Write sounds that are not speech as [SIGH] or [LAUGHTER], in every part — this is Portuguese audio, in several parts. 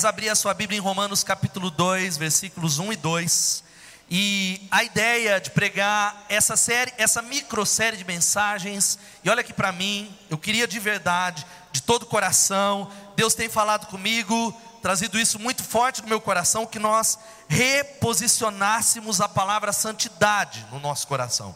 mas abrir a sua Bíblia em Romanos capítulo 2, versículos 1 e 2. E a ideia de pregar essa série, essa micro série de mensagens, e olha aqui para mim, eu queria de verdade, de todo o coração, Deus tem falado comigo, trazido isso muito forte no meu coração, que nós reposicionássemos a palavra santidade no nosso coração.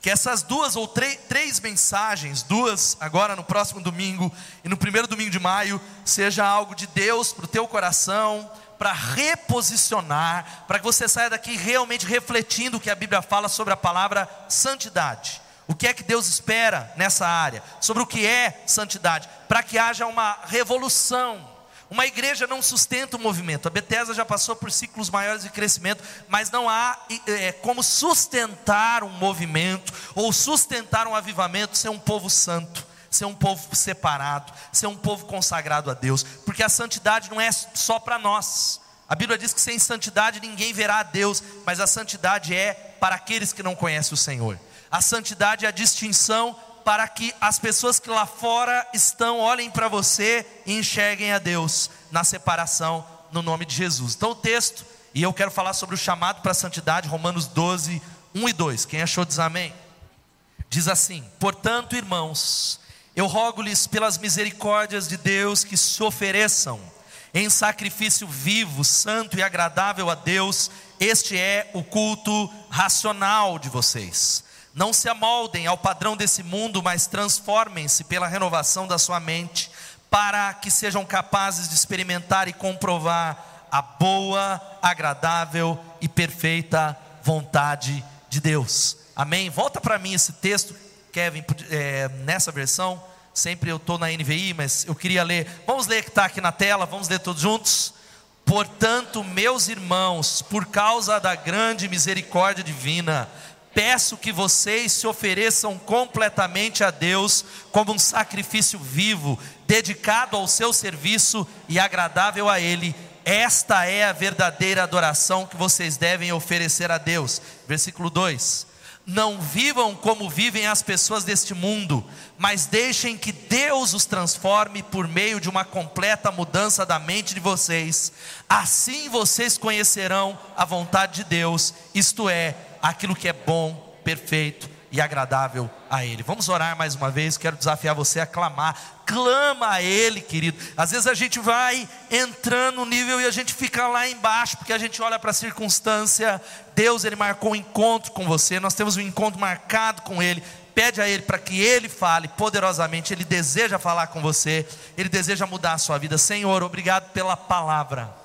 Que essas duas ou três mensagens, duas agora no próximo domingo e no primeiro domingo de maio, seja algo de Deus para o teu coração, para reposicionar, para que você saia daqui realmente refletindo o que a Bíblia fala sobre a palavra santidade. O que é que Deus espera nessa área? Sobre o que é santidade? Para que haja uma revolução. Uma igreja não sustenta o movimento. A Bethesda já passou por ciclos maiores de crescimento, mas não há é, como sustentar um movimento ou sustentar um avivamento sem um povo santo ser um povo separado, ser um povo consagrado a Deus, porque a santidade não é só para nós. A Bíblia diz que sem santidade ninguém verá a Deus, mas a santidade é para aqueles que não conhecem o Senhor. A santidade é a distinção para que as pessoas que lá fora estão olhem para você e enxerguem a Deus na separação no nome de Jesus. Então o texto, e eu quero falar sobre o chamado para a santidade, Romanos 12, 1 e 2. Quem achou diz amém? Diz assim: Portanto, irmãos, eu rogo-lhes pelas misericórdias de Deus que se ofereçam em sacrifício vivo, santo e agradável a Deus, este é o culto racional de vocês. Não se amoldem ao padrão desse mundo, mas transformem-se pela renovação da sua mente, para que sejam capazes de experimentar e comprovar a boa, agradável e perfeita vontade de Deus. Amém? Volta para mim esse texto, Kevin, é, nessa versão. Sempre eu estou na NVI, mas eu queria ler. Vamos ler que está aqui na tela, vamos ler todos juntos. Portanto, meus irmãos, por causa da grande misericórdia divina, peço que vocês se ofereçam completamente a Deus como um sacrifício vivo, dedicado ao seu serviço e agradável a Ele. Esta é a verdadeira adoração que vocês devem oferecer a Deus. Versículo 2 não vivam como vivem as pessoas deste mundo, mas deixem que Deus os transforme por meio de uma completa mudança da mente de vocês. Assim vocês conhecerão a vontade de Deus, isto é, aquilo que é bom, perfeito e agradável a Ele. Vamos orar mais uma vez. Quero desafiar você a clamar. Clama a Ele, querido. Às vezes a gente vai entrando no nível e a gente fica lá embaixo, porque a gente olha para a circunstância. Deus, Ele marcou um encontro com você. Nós temos um encontro marcado com Ele. Pede a Ele para que Ele fale poderosamente. Ele deseja falar com você. Ele deseja mudar a sua vida. Senhor, obrigado pela palavra.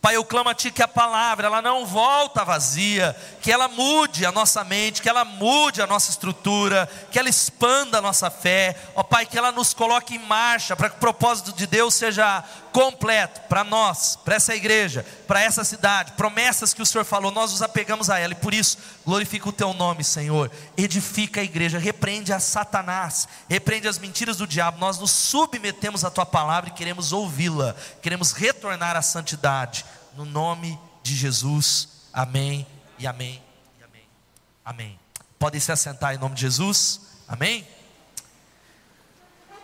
Pai, eu clamo a Ti que a palavra, ela não volta vazia, que ela mude a nossa mente, que ela mude a nossa estrutura, que ela expanda a nossa fé, ó Pai, que ela nos coloque em marcha, para que o propósito de Deus seja completo para nós, para essa igreja, para essa cidade, promessas que o Senhor falou, nós nos apegamos a ela, e por isso, glorifica o Teu nome, Senhor, edifica a igreja, repreende a Satanás, repreende as mentiras do diabo, nós nos submetemos à Tua palavra e queremos ouvi-la, queremos retornar à santidade, no nome de Jesus. Amém e amém e amém. Amém. Podem se assentar em nome de Jesus. Amém.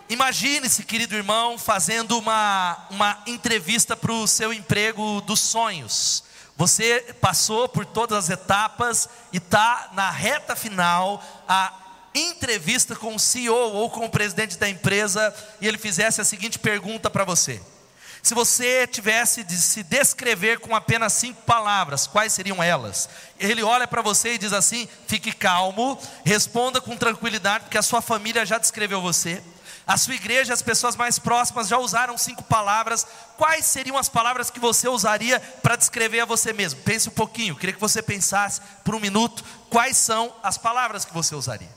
Imagine-se, querido irmão, fazendo uma, uma entrevista para o seu emprego dos sonhos. Você passou por todas as etapas e está na reta final, a entrevista com o CEO ou com o presidente da empresa, e ele fizesse a seguinte pergunta para você: se você tivesse de se descrever com apenas cinco palavras, quais seriam elas? Ele olha para você e diz assim: fique calmo, responda com tranquilidade, porque a sua família já descreveu você. A sua igreja, as pessoas mais próximas já usaram cinco palavras. Quais seriam as palavras que você usaria para descrever a você mesmo? Pense um pouquinho, queria que você pensasse por um minuto quais são as palavras que você usaria.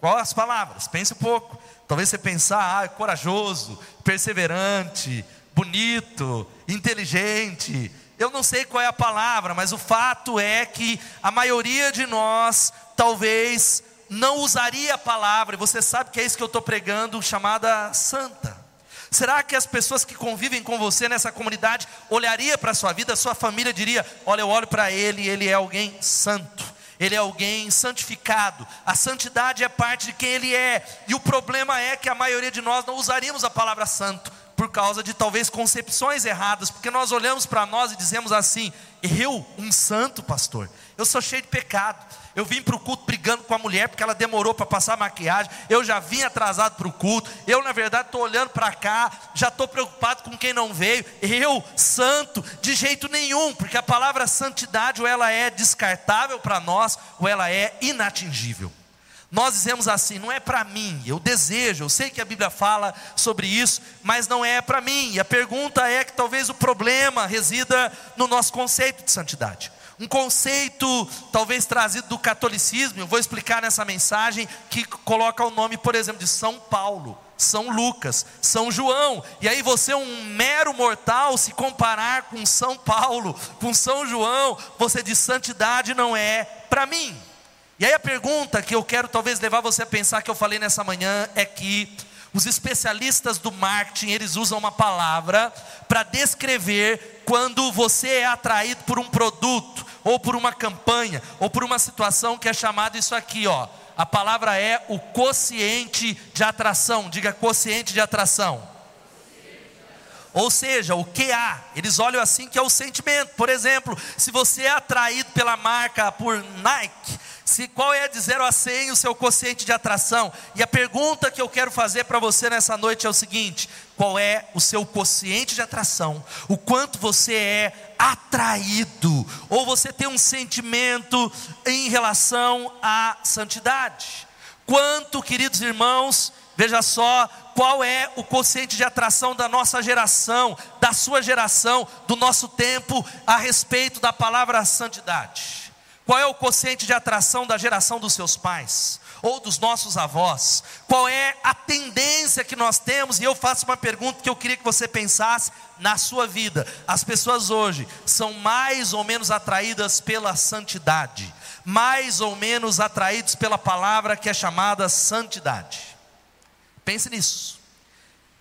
Quais as palavras? Pense um pouco. Talvez você pensar, ah, corajoso, perseverante, bonito, inteligente. Eu não sei qual é a palavra, mas o fato é que a maioria de nós talvez não usaria a palavra, e você sabe que é isso que eu estou pregando, chamada santa. Será que as pessoas que convivem com você nessa comunidade olharia para a sua vida, a sua família diria: Olha, eu olho para ele, ele é alguém santo, ele é alguém santificado, a santidade é parte de quem ele é, e o problema é que a maioria de nós não usaríamos a palavra santo, por causa de talvez concepções erradas, porque nós olhamos para nós e dizemos assim: eu, um santo pastor, eu sou cheio de pecado. Eu vim para o culto brigando com a mulher porque ela demorou para passar maquiagem. Eu já vim atrasado para o culto. Eu, na verdade, estou olhando para cá, já estou preocupado com quem não veio. Eu, santo, de jeito nenhum, porque a palavra santidade ou ela é descartável para nós, ou ela é inatingível. Nós dizemos assim, não é para mim, eu desejo, eu sei que a Bíblia fala sobre isso, mas não é para mim. E a pergunta é que talvez o problema resida no nosso conceito de santidade um conceito talvez trazido do catolicismo, eu vou explicar nessa mensagem, que coloca o nome, por exemplo, de São Paulo, São Lucas, São João, e aí você, um mero mortal, se comparar com São Paulo, com São João, você diz: santidade não é para mim. E aí a pergunta que eu quero talvez levar você a pensar, que eu falei nessa manhã, é que os especialistas do marketing, eles usam uma palavra para descrever quando você é atraído por um produto, ou por uma campanha, ou por uma situação que é chamado isso aqui, ó. A palavra é o quociente de atração. Diga quociente de atração. Ou seja, o QA, eles olham assim que é o sentimento. Por exemplo, se você é atraído pela marca por Nike, se qual é de 0 a 100 o seu quociente de atração? E a pergunta que eu quero fazer para você nessa noite é o seguinte: qual é o seu quociente de atração? O quanto você é atraído ou você tem um sentimento em relação à santidade? Quanto, queridos irmãos, veja só, qual é o quociente de atração da nossa geração, da sua geração, do nosso tempo a respeito da palavra santidade? Qual é o quociente de atração da geração dos seus pais? Ou dos nossos avós? Qual é a tendência que nós temos? E eu faço uma pergunta que eu queria que você pensasse na sua vida. As pessoas hoje são mais ou menos atraídas pela santidade, mais ou menos atraídos pela palavra que é chamada santidade. Pense nisso.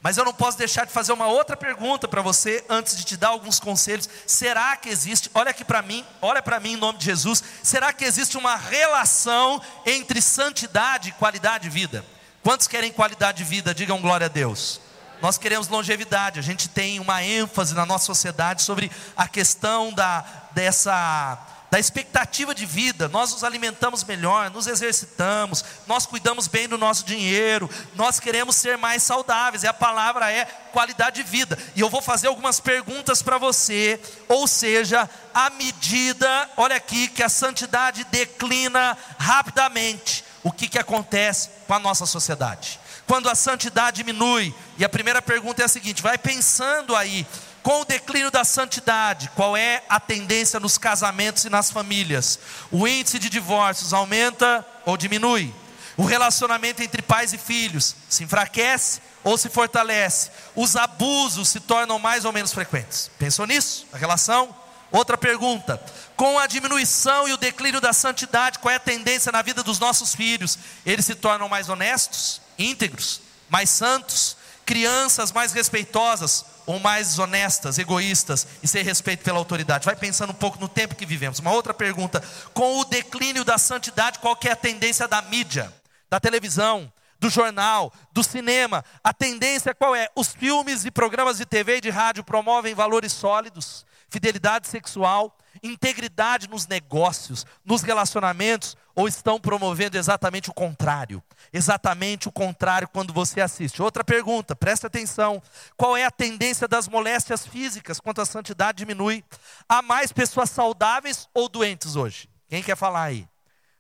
Mas eu não posso deixar de fazer uma outra pergunta para você antes de te dar alguns conselhos. Será que existe, olha aqui para mim, olha para mim em nome de Jesus, será que existe uma relação entre santidade e qualidade de vida? Quantos querem qualidade de vida? Digam glória a Deus. Nós queremos longevidade, a gente tem uma ênfase na nossa sociedade sobre a questão da, dessa da expectativa de vida, nós nos alimentamos melhor, nos exercitamos, nós cuidamos bem do nosso dinheiro, nós queremos ser mais saudáveis, e a palavra é qualidade de vida. E eu vou fazer algumas perguntas para você, ou seja, à medida, olha aqui, que a santidade declina rapidamente, o que, que acontece com a nossa sociedade? Quando a santidade diminui, e a primeira pergunta é a seguinte: vai pensando aí, com o declínio da santidade, qual é a tendência nos casamentos e nas famílias? O índice de divórcios aumenta ou diminui? O relacionamento entre pais e filhos se enfraquece ou se fortalece? Os abusos se tornam mais ou menos frequentes? Pensou nisso? A relação? Outra pergunta: com a diminuição e o declínio da santidade, qual é a tendência na vida dos nossos filhos? Eles se tornam mais honestos, íntegros, mais santos, crianças mais respeitosas ou mais honestas, egoístas e sem respeito pela autoridade. Vai pensando um pouco no tempo que vivemos. Uma outra pergunta: com o declínio da santidade, qual é a tendência da mídia, da televisão, do jornal, do cinema? A tendência qual é? Os filmes e programas de TV e de rádio promovem valores sólidos, fidelidade sexual, integridade nos negócios, nos relacionamentos, ou estão promovendo exatamente o contrário? Exatamente o contrário quando você assiste. Outra pergunta, preste atenção: qual é a tendência das moléstias físicas quanto a santidade diminui? Há mais pessoas saudáveis ou doentes hoje? Quem quer falar aí?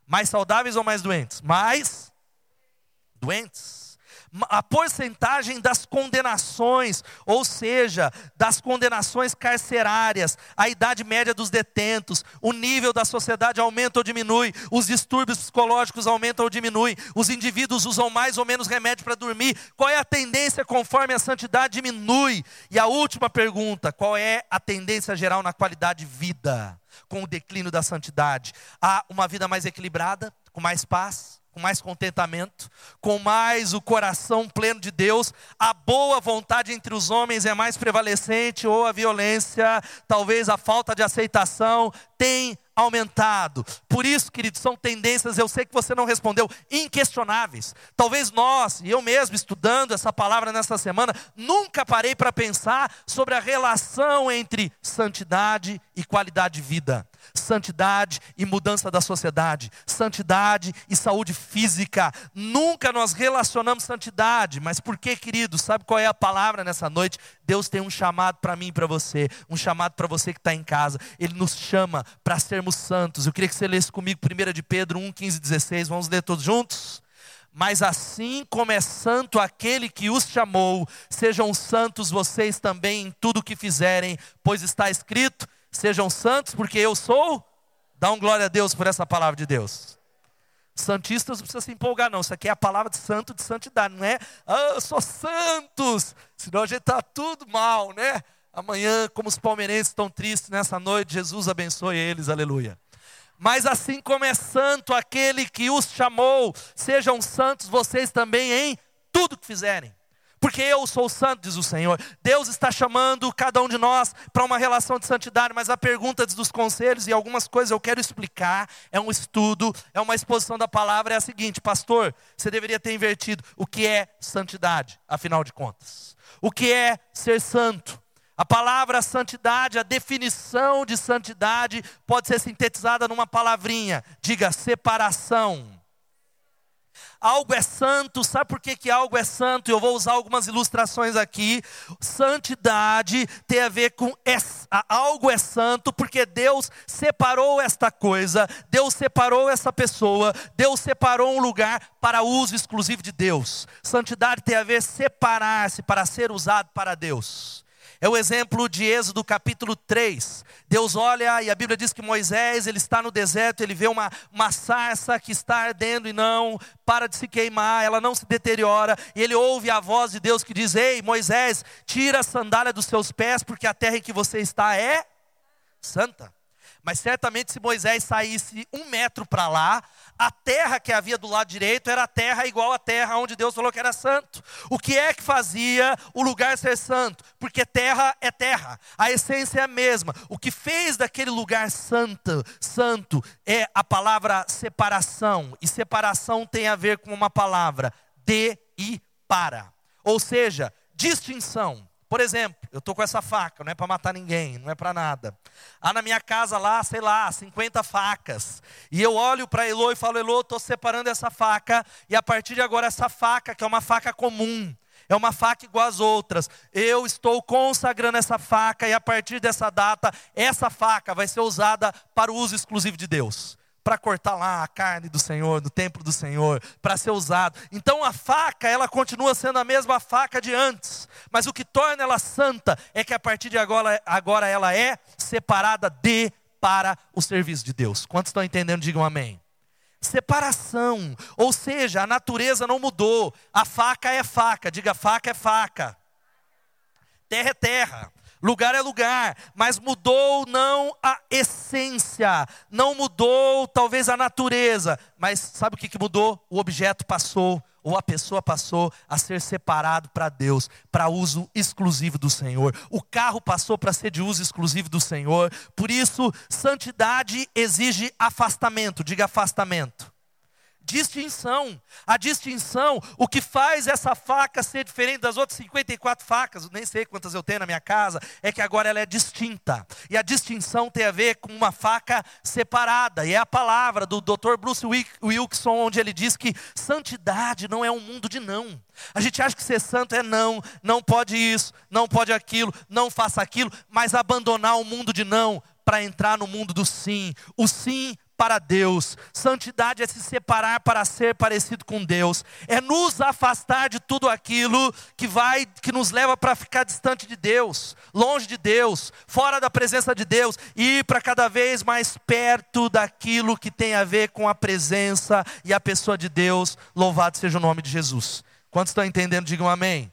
Mais saudáveis ou mais doentes? Mais doentes a porcentagem das condenações, ou seja, das condenações carcerárias, a idade média dos detentos, o nível da sociedade aumenta ou diminui, os distúrbios psicológicos aumentam ou diminuem, os indivíduos usam mais ou menos remédio para dormir. Qual é a tendência conforme a santidade diminui? E a última pergunta: qual é a tendência geral na qualidade de vida? Com o declínio da santidade, há uma vida mais equilibrada, com mais paz, com mais contentamento, com mais o coração pleno de Deus, a boa vontade entre os homens é mais prevalecente ou a violência, talvez a falta de aceitação tem aumentado. Por isso, queridos, são tendências, eu sei que você não respondeu, inquestionáveis. Talvez nós, e eu mesmo estudando essa palavra nessa semana, nunca parei para pensar sobre a relação entre santidade e qualidade de vida santidade e mudança da sociedade, santidade e saúde física. Nunca nós relacionamos santidade, mas por que, querido? Sabe qual é a palavra nessa noite? Deus tem um chamado para mim e para você, um chamado para você que está em casa. Ele nos chama para sermos santos. Eu queria que você lesse comigo 1 de Pedro 1, 15 16. Vamos ler todos juntos? Mas assim como é santo aquele que os chamou, sejam santos vocês também em tudo o que fizerem, pois está escrito: Sejam santos, porque eu sou. Dá um glória a Deus por essa palavra de Deus. Santistas não precisa se empolgar, não. Isso aqui é a palavra de santo de santidade, não é? Ah, eu sou santos, senão a gente está tudo mal, né? Amanhã, como os palmeirenses estão tristes nessa noite, Jesus abençoe eles, aleluia. Mas assim como é santo aquele que os chamou, sejam santos vocês também em tudo que fizerem porque eu sou santo, diz o Senhor. Deus está chamando cada um de nós para uma relação de santidade, mas a pergunta dos conselhos e algumas coisas eu quero explicar, é um estudo, é uma exposição da palavra, é a seguinte, pastor, você deveria ter invertido o que é santidade, afinal de contas. O que é ser santo? A palavra santidade, a definição de santidade pode ser sintetizada numa palavrinha, diga separação Algo é santo, sabe por que, que algo é santo? Eu vou usar algumas ilustrações aqui. Santidade tem a ver com algo é santo, porque Deus separou esta coisa, Deus separou essa pessoa, Deus separou um lugar para uso exclusivo de Deus. Santidade tem a ver separar-se para ser usado para Deus. É o exemplo de Êxodo capítulo 3. Deus olha e a Bíblia diz que Moisés, ele está no deserto, ele vê uma, uma sarça que está ardendo e não para de se queimar, ela não se deteriora, e ele ouve a voz de Deus que diz: Ei, Moisés, tira a sandália dos seus pés, porque a terra em que você está é santa. Mas certamente, se Moisés saísse um metro para lá, a terra que havia do lado direito era a terra igual à terra onde Deus falou que era santo. O que é que fazia o lugar ser santo? Porque terra é terra, a essência é a mesma. O que fez daquele lugar santo, santo é a palavra separação. E separação tem a ver com uma palavra de e para. Ou seja, distinção. Por exemplo, eu estou com essa faca, não é para matar ninguém, não é para nada. Há na minha casa lá, sei lá, 50 facas. E eu olho para Elô e falo, Elô, estou separando essa faca, e a partir de agora essa faca, que é uma faca comum, é uma faca igual às outras. Eu estou consagrando essa faca, e a partir dessa data, essa faca vai ser usada para o uso exclusivo de Deus para cortar lá a carne do Senhor, no templo do Senhor, para ser usado. Então a faca, ela continua sendo a mesma faca de antes, mas o que torna ela santa é que a partir de agora, agora ela é separada de para o serviço de Deus. Quantos estão entendendo? Digam amém. Separação, ou seja, a natureza não mudou, a faca é faca, diga faca é faca, terra é terra, Lugar é lugar, mas mudou não a essência, não mudou talvez a natureza, mas sabe o que, que mudou? O objeto passou, ou a pessoa passou a ser separado para Deus, para uso exclusivo do Senhor. O carro passou para ser de uso exclusivo do Senhor. Por isso, santidade exige afastamento, diga afastamento distinção. A distinção, o que faz essa faca ser diferente das outras 54 facas, nem sei quantas eu tenho na minha casa, é que agora ela é distinta. E a distinção tem a ver com uma faca separada. E é a palavra do Dr. Bruce Wilkinson, onde ele diz que santidade não é um mundo de não. A gente acha que ser santo é não, não pode isso, não pode aquilo, não faça aquilo, mas abandonar o mundo de não para entrar no mundo do sim. O sim para Deus. Santidade é se separar para ser parecido com Deus. É nos afastar de tudo aquilo que vai que nos leva para ficar distante de Deus, longe de Deus, fora da presença de Deus e ir para cada vez mais perto daquilo que tem a ver com a presença e a pessoa de Deus. Louvado seja o nome de Jesus. Quantos estão entendendo? Digam amém.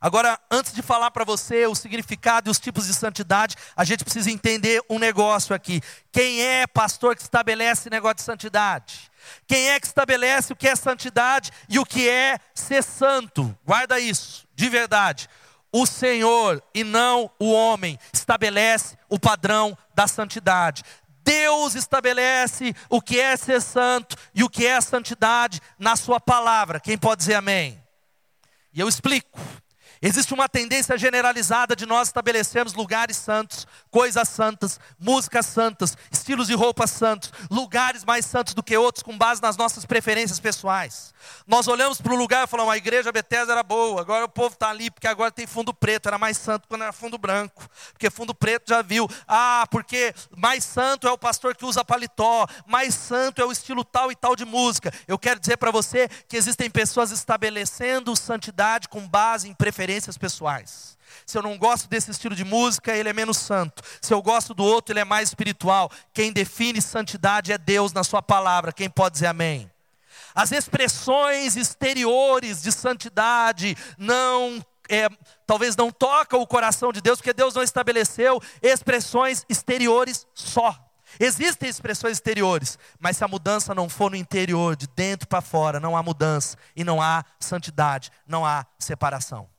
Agora, antes de falar para você o significado e os tipos de santidade, a gente precisa entender um negócio aqui. Quem é pastor que estabelece negócio de santidade? Quem é que estabelece o que é santidade e o que é ser santo? Guarda isso, de verdade. O Senhor e não o homem estabelece o padrão da santidade. Deus estabelece o que é ser santo e o que é santidade na Sua palavra. Quem pode dizer amém? E eu explico. Existe uma tendência generalizada de nós estabelecermos lugares santos, coisas santas, músicas santas, estilos de roupas santos, lugares mais santos do que outros com base nas nossas preferências pessoais. Nós olhamos para um lugar e falamos, a igreja Bethesda era boa, agora o povo está ali porque agora tem fundo preto, era mais santo quando era fundo branco, porque fundo preto já viu. Ah, porque mais santo é o pastor que usa paletó, mais santo é o estilo tal e tal de música. Eu quero dizer para você que existem pessoas estabelecendo santidade com base em preferências pessoais. Se eu não gosto desse estilo de música, ele é menos santo. Se eu gosto do outro, ele é mais espiritual. Quem define santidade é Deus na Sua palavra. Quem pode dizer amém? As expressões exteriores de santidade não é, talvez não tocam o coração de Deus, porque Deus não estabeleceu expressões exteriores só. Existem expressões exteriores, mas se a mudança não for no interior, de dentro para fora, não há mudança e não há santidade, não há separação.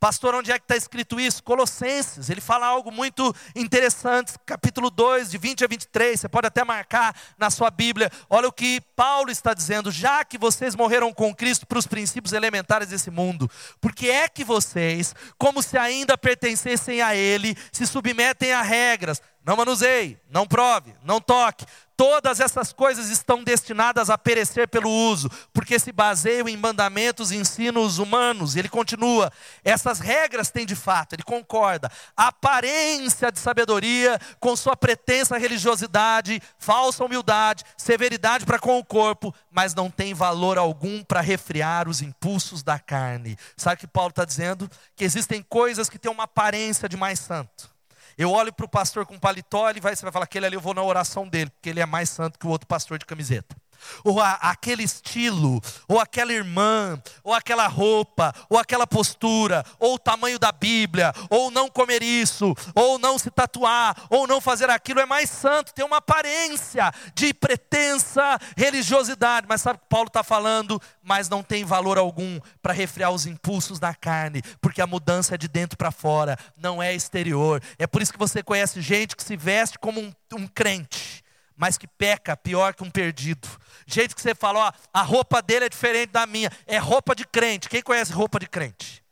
Pastor, onde é que está escrito isso? Colossenses, ele fala algo muito interessante, capítulo 2, de 20 a 23, você pode até marcar na sua Bíblia. Olha o que Paulo está dizendo: já que vocês morreram com Cristo para os princípios elementares desse mundo, porque é que vocês, como se ainda pertencessem a Ele, se submetem a regras, não manuseie, não prove, não toque. Todas essas coisas estão destinadas a perecer pelo uso, porque se baseiam em mandamentos e ensinos humanos. Ele continua: essas regras têm de fato, ele concorda, aparência de sabedoria com sua pretensa religiosidade, falsa humildade, severidade para com o corpo, mas não tem valor algum para refriar os impulsos da carne. Sabe o que Paulo está dizendo? Que existem coisas que têm uma aparência de mais santo eu olho para o pastor com paletó, ele vai, você vai falar, aquele ali eu vou na oração dele, porque ele é mais santo que o outro pastor de camiseta ou a, aquele estilo, ou aquela irmã, ou aquela roupa, ou aquela postura, ou o tamanho da Bíblia, ou não comer isso, ou não se tatuar, ou não fazer aquilo, é mais santo, tem uma aparência de pretensa religiosidade, mas sabe o que Paulo está falando? Mas não tem valor algum para refrear os impulsos da carne, porque a mudança é de dentro para fora, não é exterior. É por isso que você conhece gente que se veste como um, um crente mas que peca pior que um perdido. Jeito que você fala, ó, a roupa dele é diferente da minha, é roupa de crente. Quem conhece roupa de crente?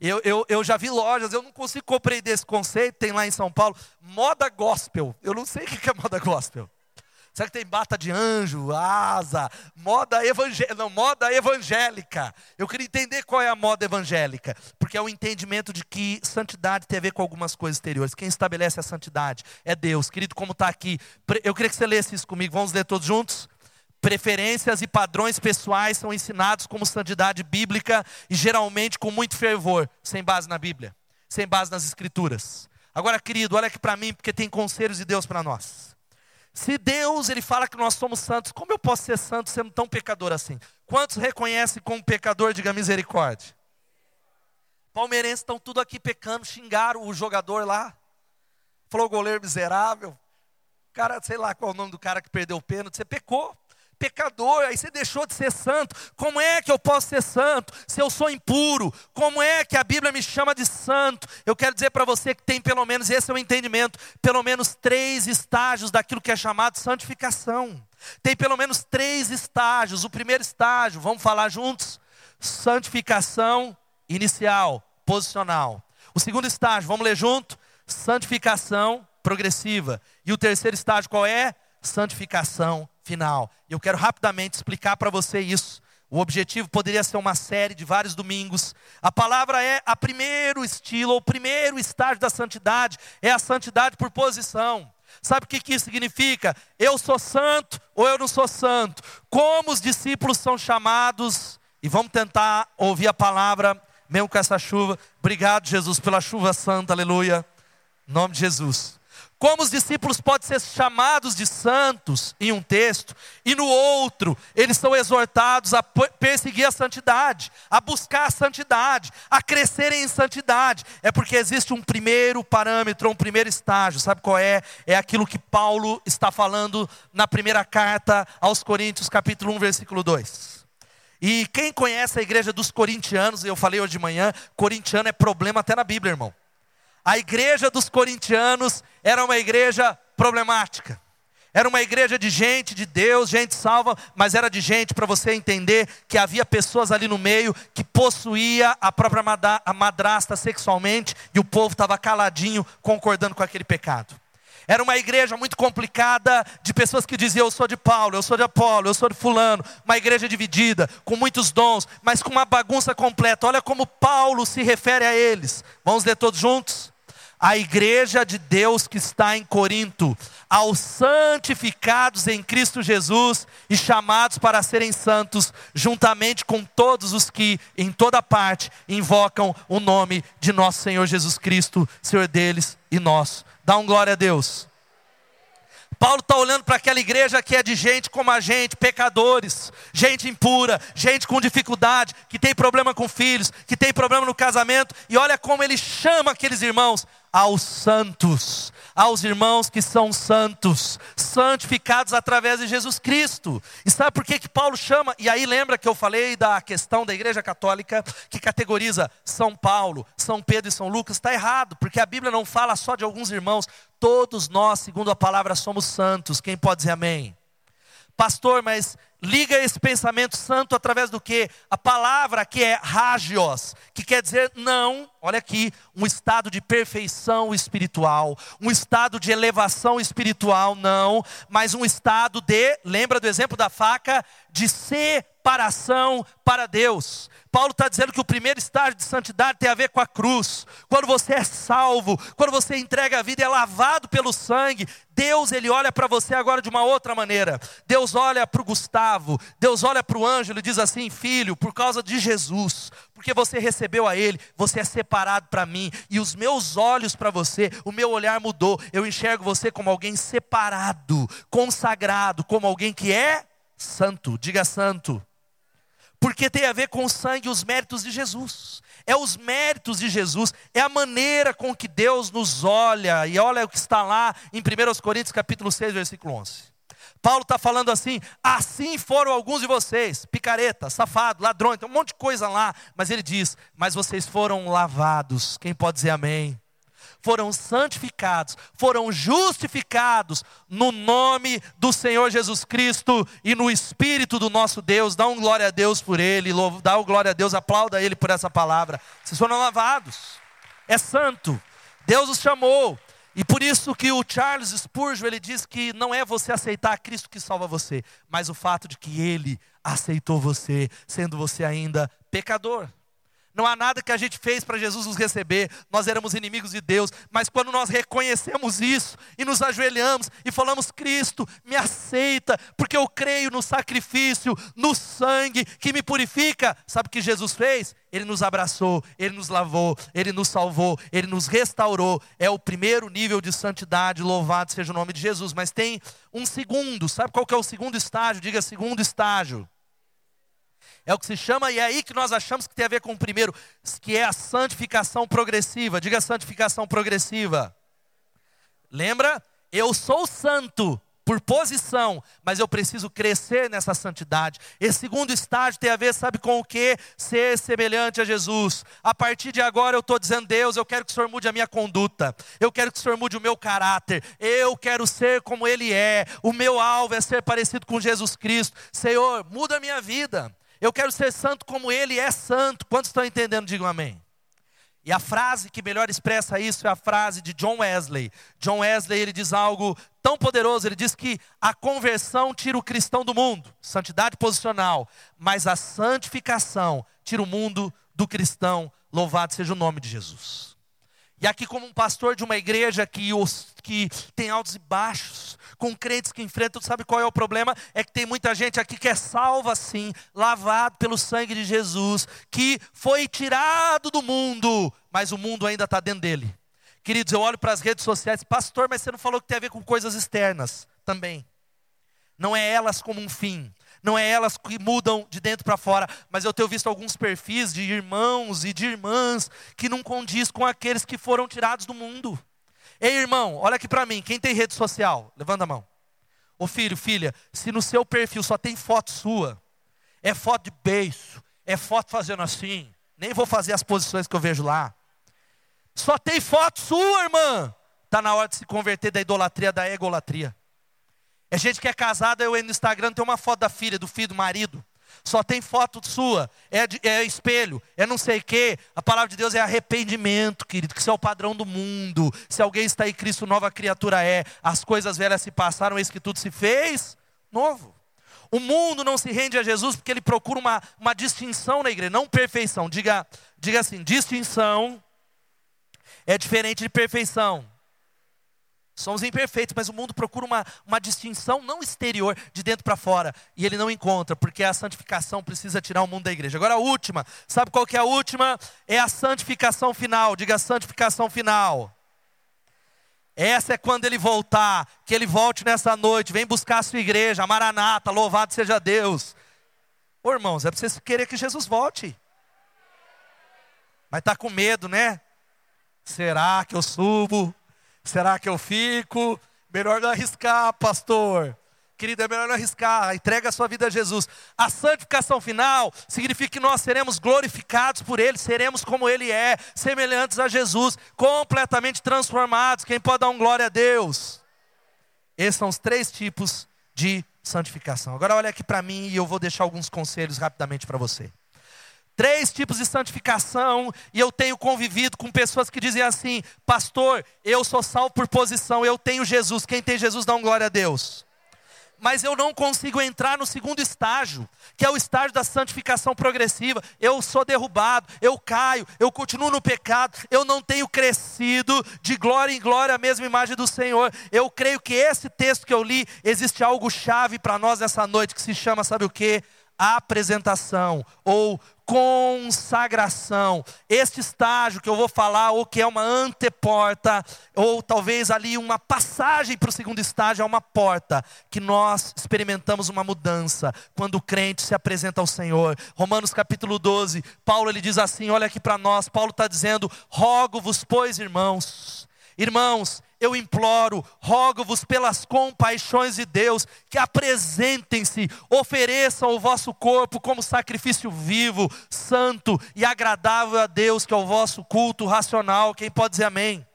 Eu, eu, eu já vi lojas, eu não consigo compreender esse conceito, tem lá em São Paulo, moda gospel. Eu não sei o que é moda gospel. Será que tem bata de anjo, asa, moda, evangé não, moda evangélica? Eu queria entender qual é a moda evangélica, porque é o entendimento de que santidade tem a ver com algumas coisas exteriores. Quem estabelece a santidade é Deus. Querido, como está aqui, eu queria que você lesse isso comigo. Vamos ler todos juntos? Preferências e padrões pessoais são ensinados como santidade bíblica e geralmente com muito fervor, sem base na Bíblia, sem base nas Escrituras. Agora, querido, olha aqui para mim, porque tem conselhos de Deus para nós. Se Deus ele fala que nós somos santos, como eu posso ser santo sendo tão pecador assim? Quantos reconhecem como pecador, diga misericórdia? Palmeirenses estão tudo aqui pecando, xingaram o jogador lá. Falou goleiro miserável. Cara, sei lá qual é o nome do cara que perdeu o pênalti, você pecou pecador, aí você deixou de ser santo. Como é que eu posso ser santo se eu sou impuro? Como é que a Bíblia me chama de santo? Eu quero dizer para você que tem pelo menos, esse é o entendimento, pelo menos três estágios daquilo que é chamado santificação. Tem pelo menos três estágios. O primeiro estágio, vamos falar juntos? Santificação inicial, posicional. O segundo estágio, vamos ler junto? Santificação progressiva. E o terceiro estágio qual é? Santificação final. Eu quero rapidamente explicar para você isso. O objetivo poderia ser uma série de vários domingos. A palavra é a primeiro estilo, ou primeiro estágio da santidade, é a santidade por posição. Sabe o que, que isso significa? Eu sou santo ou eu não sou santo? Como os discípulos são chamados, e vamos tentar ouvir a palavra, mesmo com essa chuva. Obrigado, Jesus, pela chuva santa, aleluia. Em nome de Jesus. Como os discípulos podem ser chamados de santos em um texto, e no outro, eles são exortados a perseguir a santidade, a buscar a santidade, a crescerem em santidade. É porque existe um primeiro parâmetro, um primeiro estágio. Sabe qual é? É aquilo que Paulo está falando na primeira carta aos Coríntios, capítulo 1, versículo 2. E quem conhece a igreja dos corintianos, eu falei hoje de manhã, corintiano é problema até na Bíblia, irmão. A igreja dos corintianos era uma igreja problemática. Era uma igreja de gente, de Deus, gente salva, mas era de gente para você entender que havia pessoas ali no meio que possuía a própria madrasta sexualmente e o povo estava caladinho concordando com aquele pecado. Era uma igreja muito complicada de pessoas que diziam: Eu sou de Paulo, eu sou de Apolo, eu sou de Fulano. Uma igreja dividida, com muitos dons, mas com uma bagunça completa. Olha como Paulo se refere a eles. Vamos ler todos juntos? A igreja de Deus que está em Corinto, aos santificados em Cristo Jesus e chamados para serem santos, juntamente com todos os que, em toda parte, invocam o nome de nosso Senhor Jesus Cristo, Senhor deles e nosso. Dá um glória a Deus. Paulo está olhando para aquela igreja que é de gente como a gente, pecadores, gente impura, gente com dificuldade, que tem problema com filhos, que tem problema no casamento, e olha como ele chama aqueles irmãos aos santos, aos irmãos que são santos, santificados através de Jesus Cristo. E sabe por que, que Paulo chama? E aí lembra que eu falei da questão da igreja católica que categoriza São Paulo, São Pedro e São Lucas? Está errado, porque a Bíblia não fala só de alguns irmãos, todos nós, segundo a palavra, somos santos. Quem pode dizer amém? Pastor, mas liga esse pensamento santo através do que? A palavra que é ragios, que quer dizer não, olha aqui, um estado de perfeição espiritual, um estado de elevação espiritual, não, mas um estado de, lembra do exemplo da faca, de separação para Deus. Paulo está dizendo que o primeiro estágio de santidade tem a ver com a cruz. Quando você é salvo, quando você entrega a vida, é lavado pelo sangue. Deus, ele olha para você agora de uma outra maneira. Deus olha para o Gustavo, Deus olha para o Ângelo e diz assim: Filho, por causa de Jesus, porque você recebeu a Ele, você é separado para mim, e os meus olhos para você, o meu olhar mudou. Eu enxergo você como alguém separado, consagrado, como alguém que é santo. Diga santo porque tem a ver com o sangue e os méritos de Jesus. É os méritos de Jesus, é a maneira com que Deus nos olha, e olha o que está lá em 1 Coríntios capítulo 6, versículo 11. Paulo está falando assim: assim foram alguns de vocês, picareta, safado, ladrão, tem um monte de coisa lá, mas ele diz: mas vocês foram lavados. Quem pode dizer amém? Foram santificados, foram justificados no nome do Senhor Jesus Cristo e no Espírito do nosso Deus. Dá um glória a Deus por ele, dá um glória a Deus, aplauda ele por essa palavra. Vocês foram lavados, é santo, Deus os chamou. E por isso que o Charles Spurgeon ele diz que não é você aceitar Cristo que salva você, mas o fato de que Ele aceitou você, sendo você ainda pecador. Não há nada que a gente fez para Jesus nos receber. Nós éramos inimigos de Deus, mas quando nós reconhecemos isso e nos ajoelhamos e falamos: Cristo, me aceita, porque eu creio no sacrifício, no sangue que me purifica. Sabe o que Jesus fez? Ele nos abraçou, ele nos lavou, ele nos salvou, ele nos restaurou. É o primeiro nível de santidade, louvado seja o nome de Jesus. Mas tem um segundo, sabe qual que é o segundo estágio? Diga segundo estágio. É o que se chama, e é aí que nós achamos que tem a ver com o primeiro, que é a santificação progressiva. Diga santificação progressiva. Lembra? Eu sou santo por posição, mas eu preciso crescer nessa santidade. Esse segundo estágio tem a ver, sabe com o que? Ser semelhante a Jesus. A partir de agora eu estou dizendo, Deus, eu quero que o Senhor mude a minha conduta, eu quero que o Senhor mude o meu caráter, eu quero ser como Ele é, o meu alvo é ser parecido com Jesus Cristo. Senhor, muda a minha vida. Eu quero ser santo como Ele é santo. Quantos estão entendendo? Digam amém. E a frase que melhor expressa isso é a frase de John Wesley. John Wesley ele diz algo tão poderoso. Ele diz que a conversão tira o cristão do mundo, santidade posicional, mas a santificação tira o mundo do cristão. Louvado seja o nome de Jesus. E aqui, como um pastor de uma igreja que, os, que tem altos e baixos, com crentes que enfrentam, sabe qual é o problema? É que tem muita gente aqui que é salva sim, lavado pelo sangue de Jesus, que foi tirado do mundo, mas o mundo ainda está dentro dele. Queridos, eu olho para as redes sociais, pastor, mas você não falou que tem a ver com coisas externas também. Não é elas como um fim, não é elas que mudam de dentro para fora, mas eu tenho visto alguns perfis de irmãos e de irmãs que não condiz com aqueles que foram tirados do mundo. Ei, irmão, olha aqui para mim, quem tem rede social? Levanta a mão. Ô filho, filha, se no seu perfil só tem foto sua, é foto de beijo, é foto fazendo assim, nem vou fazer as posições que eu vejo lá. Só tem foto sua, irmã. Está na hora de se converter da idolatria da egolatria. É gente que é casada, eu no Instagram tem uma foto da filha, do filho, do marido. Só tem foto sua, é, de, é espelho, é não sei o quê. A palavra de Deus é arrependimento, querido, que isso é o padrão do mundo. Se alguém está em Cristo, nova criatura é. As coisas velhas se passaram, eis que tudo se fez novo. O mundo não se rende a Jesus porque ele procura uma, uma distinção na igreja, não perfeição. Diga, diga assim: distinção é diferente de perfeição. Somos imperfeitos, mas o mundo procura uma, uma distinção não exterior, de dentro para fora. E ele não encontra, porque a santificação precisa tirar o mundo da igreja. Agora a última, sabe qual que é a última? É a santificação final. Diga santificação final. Essa é quando ele voltar, que ele volte nessa noite, vem buscar a sua igreja, a Maranata, louvado seja Deus. Ô irmãos, é para vocês querer que Jesus volte. Mas está com medo, né? Será que eu subo? Será que eu fico? Melhor não arriscar, pastor. Querido, é melhor não arriscar, entrega a sua vida a Jesus. A santificação final significa que nós seremos glorificados por Ele, seremos como Ele é, semelhantes a Jesus, completamente transformados. Quem pode dar um glória a Deus? Esses são os três tipos de santificação. Agora olha aqui para mim e eu vou deixar alguns conselhos rapidamente para você. Três tipos de santificação, e eu tenho convivido com pessoas que dizem assim: Pastor, eu sou salvo por posição, eu tenho Jesus. Quem tem Jesus dá um glória a Deus. Mas eu não consigo entrar no segundo estágio, que é o estágio da santificação progressiva. Eu sou derrubado, eu caio, eu continuo no pecado, eu não tenho crescido de glória em glória a mesma imagem do Senhor. Eu creio que esse texto que eu li, existe algo chave para nós nessa noite que se chama, sabe o que? Apresentação ou consagração. Este estágio que eu vou falar, ou que é uma anteporta, ou talvez ali uma passagem para o segundo estágio, é uma porta que nós experimentamos uma mudança quando o crente se apresenta ao Senhor. Romanos capítulo 12, Paulo ele diz assim: olha aqui para nós, Paulo está dizendo: rogo-vos, pois, irmãos, irmãos, eu imploro, rogo-vos pelas compaixões de Deus, que apresentem-se, ofereçam o vosso corpo como sacrifício vivo, santo e agradável a Deus, que é o vosso culto racional. Quem pode dizer amém?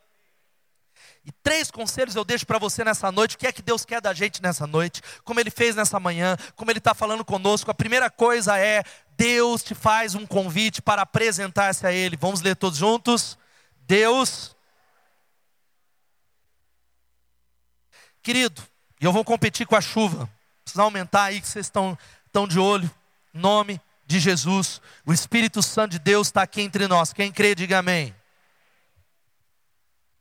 E três conselhos eu deixo para você nessa noite. O que é que Deus quer da gente nessa noite? Como Ele fez nessa manhã, como Ele está falando conosco. A primeira coisa é: Deus te faz um convite para apresentar-se a Ele. Vamos ler todos juntos? Deus Querido, e eu vou competir com a chuva. Precisa aumentar aí que vocês estão, estão de olho. Nome de Jesus. O Espírito Santo de Deus está aqui entre nós. Quem crê, diga amém.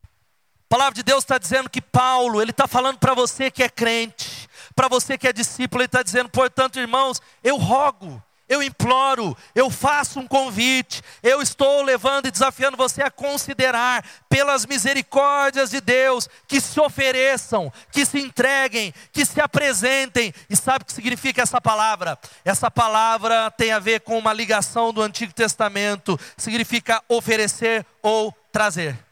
A palavra de Deus está dizendo que Paulo, ele está falando para você que é crente, para você que é discípulo, ele está dizendo, portanto, irmãos, eu rogo, eu imploro, eu faço um convite, eu estou levando e desafiando você a considerar, pelas misericórdias de Deus, que se ofereçam, que se entreguem, que se apresentem. E sabe o que significa essa palavra? Essa palavra tem a ver com uma ligação do Antigo Testamento, significa oferecer ou trazer.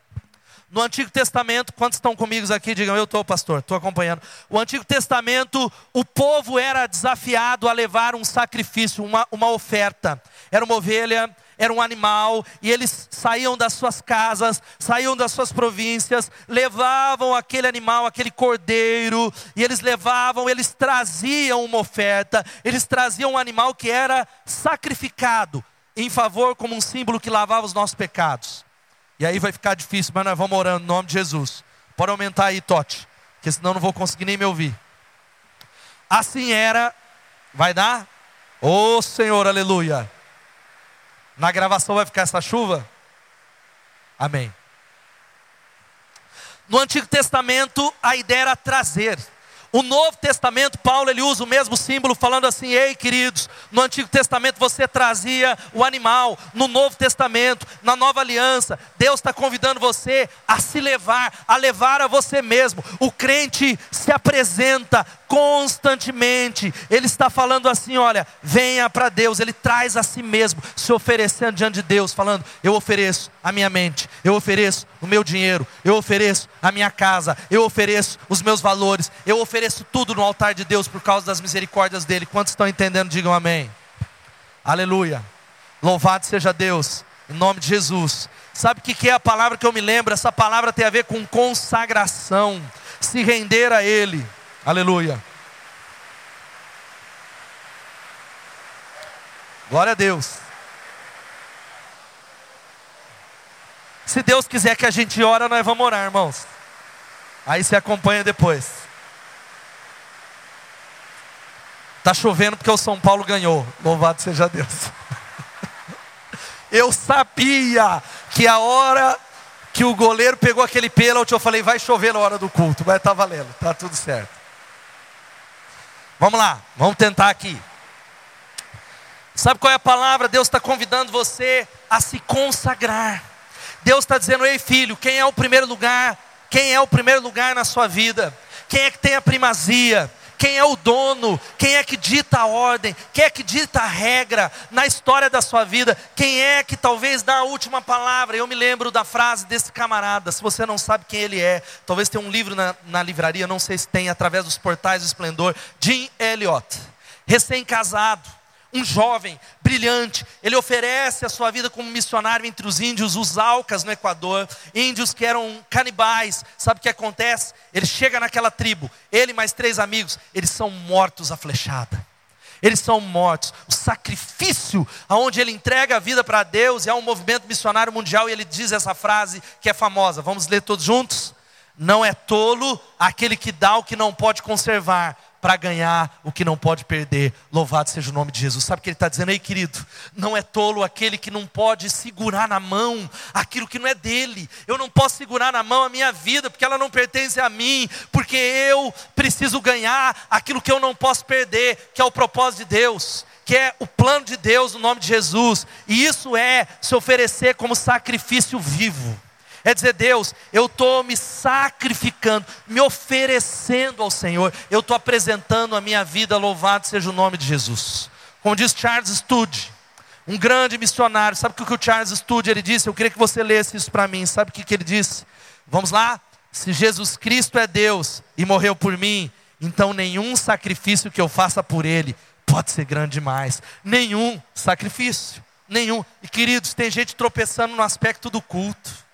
No Antigo Testamento, quantos estão comigo aqui? Digam, eu estou, pastor, estou acompanhando. O Antigo Testamento, o povo era desafiado a levar um sacrifício, uma, uma oferta. Era uma ovelha, era um animal, e eles saíam das suas casas, saíam das suas províncias, levavam aquele animal, aquele cordeiro, e eles levavam, eles traziam uma oferta, eles traziam um animal que era sacrificado em favor, como um símbolo que lavava os nossos pecados. E aí vai ficar difícil, mas nós vamos orando no nome de Jesus. Pode aumentar aí, Tote, porque senão não vou conseguir nem me ouvir. Assim era, vai dar? Ô oh, Senhor, aleluia. Na gravação vai ficar essa chuva? Amém. No Antigo Testamento, a ideia era trazer. O Novo Testamento, Paulo ele usa o mesmo símbolo, falando assim: ei queridos, no Antigo Testamento você trazia o animal, no Novo Testamento, na Nova Aliança, Deus está convidando você a se levar, a levar a você mesmo. O crente se apresenta constantemente, ele está falando assim: olha, venha para Deus, ele traz a si mesmo, se oferecendo diante de Deus, falando: eu ofereço a minha mente, eu ofereço o meu dinheiro, eu ofereço a minha casa, eu ofereço os meus valores, eu ofereço tudo no altar de Deus por causa das misericórdias dele. Quantos estão entendendo? Digam amém. Aleluia. Louvado seja Deus, em nome de Jesus. Sabe o que é a palavra que eu me lembro? Essa palavra tem a ver com consagração, se render a Ele. Aleluia. Glória a Deus. Se Deus quiser que a gente ora, nós vamos orar, irmãos. Aí você acompanha depois. Tá chovendo porque o São Paulo ganhou. Louvado seja Deus. [LAUGHS] Eu sabia que a hora que o goleiro pegou aquele pênalti, eu falei, vai chover na hora do culto, estar tá valendo, tá tudo certo. Vamos lá, vamos tentar aqui. Sabe qual é a palavra? Deus está convidando você a se consagrar. Deus está dizendo, ei filho, quem é o primeiro lugar? Quem é o primeiro lugar na sua vida? Quem é que tem a primazia? Quem é o dono? Quem é que dita a ordem? Quem é que dita a regra na história da sua vida? Quem é que talvez dá a última palavra? Eu me lembro da frase desse camarada. Se você não sabe quem ele é, talvez tenha um livro na, na livraria, não sei se tem, através dos portais do esplendor. Jim Elliot, recém-casado um jovem brilhante, ele oferece a sua vida como missionário entre os índios, os Alcas no Equador, índios que eram canibais. Sabe o que acontece? Ele chega naquela tribo, ele e mais três amigos, eles são mortos à flechada. Eles são mortos. O sacrifício, aonde ele entrega a vida para Deus, e há um movimento missionário mundial, e ele diz essa frase que é famosa. Vamos ler todos juntos? Não é tolo aquele que dá o que não pode conservar, para ganhar o que não pode perder. Louvado seja o nome de Jesus. Sabe o que ele está dizendo aí, querido? Não é tolo aquele que não pode segurar na mão aquilo que não é dele. Eu não posso segurar na mão a minha vida, porque ela não pertence a mim, porque eu preciso ganhar aquilo que eu não posso perder, que é o propósito de Deus que é o plano de Deus no nome de Jesus, e isso é se oferecer como sacrifício vivo. É dizer, Deus, eu estou me sacrificando, me oferecendo ao Senhor, eu estou apresentando a minha vida, louvado seja o nome de Jesus. Como diz Charles Studd, um grande missionário, sabe o que o Charles Studd ele disse? Eu queria que você lesse isso para mim, sabe o que, que ele disse? Vamos lá? Se Jesus Cristo é Deus e morreu por mim, então nenhum sacrifício que eu faça por Ele pode ser grande demais. Nenhum sacrifício, nenhum. E queridos, tem gente tropeçando no aspecto do culto.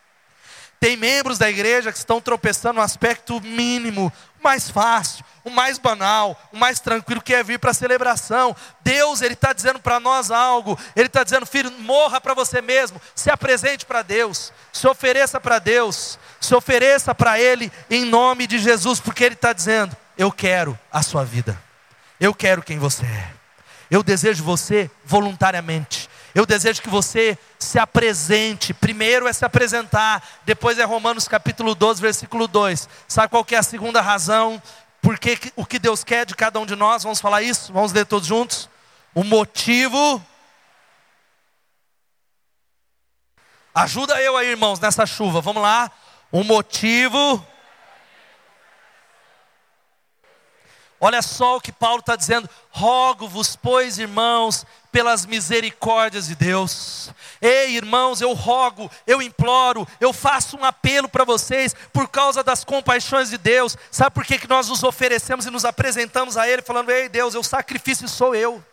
Tem membros da igreja que estão tropeçando no aspecto mínimo, o mais fácil, o mais banal, o mais tranquilo que é vir para a celebração. Deus, Ele está dizendo para nós algo. Ele está dizendo, filho, morra para você mesmo, se apresente para Deus, se ofereça para Deus, se ofereça para Ele em nome de Jesus, porque Ele está dizendo: Eu quero a sua vida, eu quero quem você é, eu desejo você voluntariamente. Eu desejo que você se apresente. Primeiro é se apresentar, depois é Romanos capítulo 12, versículo 2. Sabe qual é a segunda razão? Porque o que Deus quer de cada um de nós? Vamos falar isso? Vamos ler todos juntos? O motivo. Ajuda eu aí, irmãos, nessa chuva. Vamos lá. O motivo Olha só o que Paulo está dizendo: rogo-vos, pois, irmãos, pelas misericórdias de Deus. Ei, irmãos, eu rogo, eu imploro, eu faço um apelo para vocês por causa das compaixões de Deus. Sabe por que, que nós nos oferecemos e nos apresentamos a Ele, falando: Ei, Deus, o sacrifício sou eu.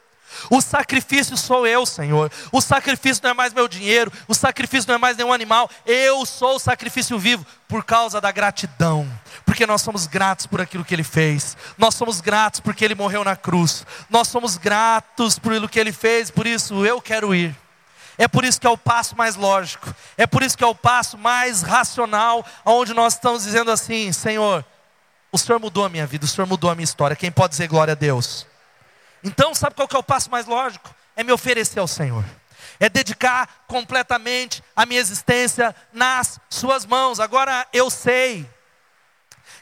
O sacrifício sou eu, Senhor. O sacrifício não é mais meu dinheiro. O sacrifício não é mais nenhum animal. Eu sou o sacrifício vivo por causa da gratidão. Porque nós somos gratos por aquilo que Ele fez. Nós somos gratos porque Ele morreu na cruz. Nós somos gratos por aquilo que Ele fez. Por isso eu quero ir. É por isso que é o passo mais lógico. É por isso que é o passo mais racional, onde nós estamos dizendo assim: Senhor, o Senhor mudou a minha vida, o Senhor mudou a minha história. Quem pode dizer glória a Deus? Então, sabe qual que é o passo mais lógico? É me oferecer ao Senhor. É dedicar completamente a minha existência nas suas mãos. Agora eu sei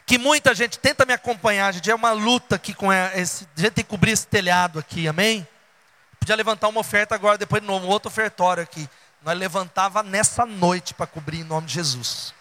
que muita gente tenta me acompanhar, gente, é uma luta aqui com esse, a gente tem que cobrir esse telhado aqui, amém? Podia levantar uma oferta agora, depois de novo, um outro ofertório aqui. Nós levantava nessa noite para cobrir em nome de Jesus.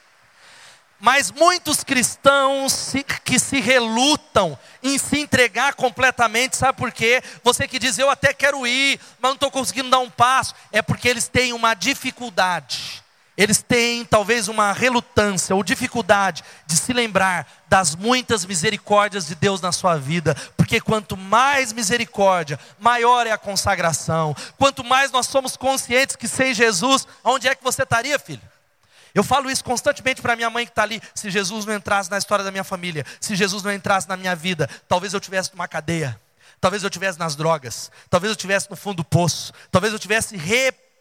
Mas muitos cristãos que se relutam em se entregar completamente, sabe por quê? Você que diz, eu até quero ir, mas não estou conseguindo dar um passo, é porque eles têm uma dificuldade, eles têm talvez uma relutância ou dificuldade de se lembrar das muitas misericórdias de Deus na sua vida, porque quanto mais misericórdia, maior é a consagração, quanto mais nós somos conscientes que sem Jesus, onde é que você estaria, filho? Eu falo isso constantemente para minha mãe que está ali. Se Jesus não entrasse na história da minha família, se Jesus não entrasse na minha vida, talvez eu tivesse numa cadeia, talvez eu tivesse nas drogas, talvez eu tivesse no fundo do poço, talvez eu tivesse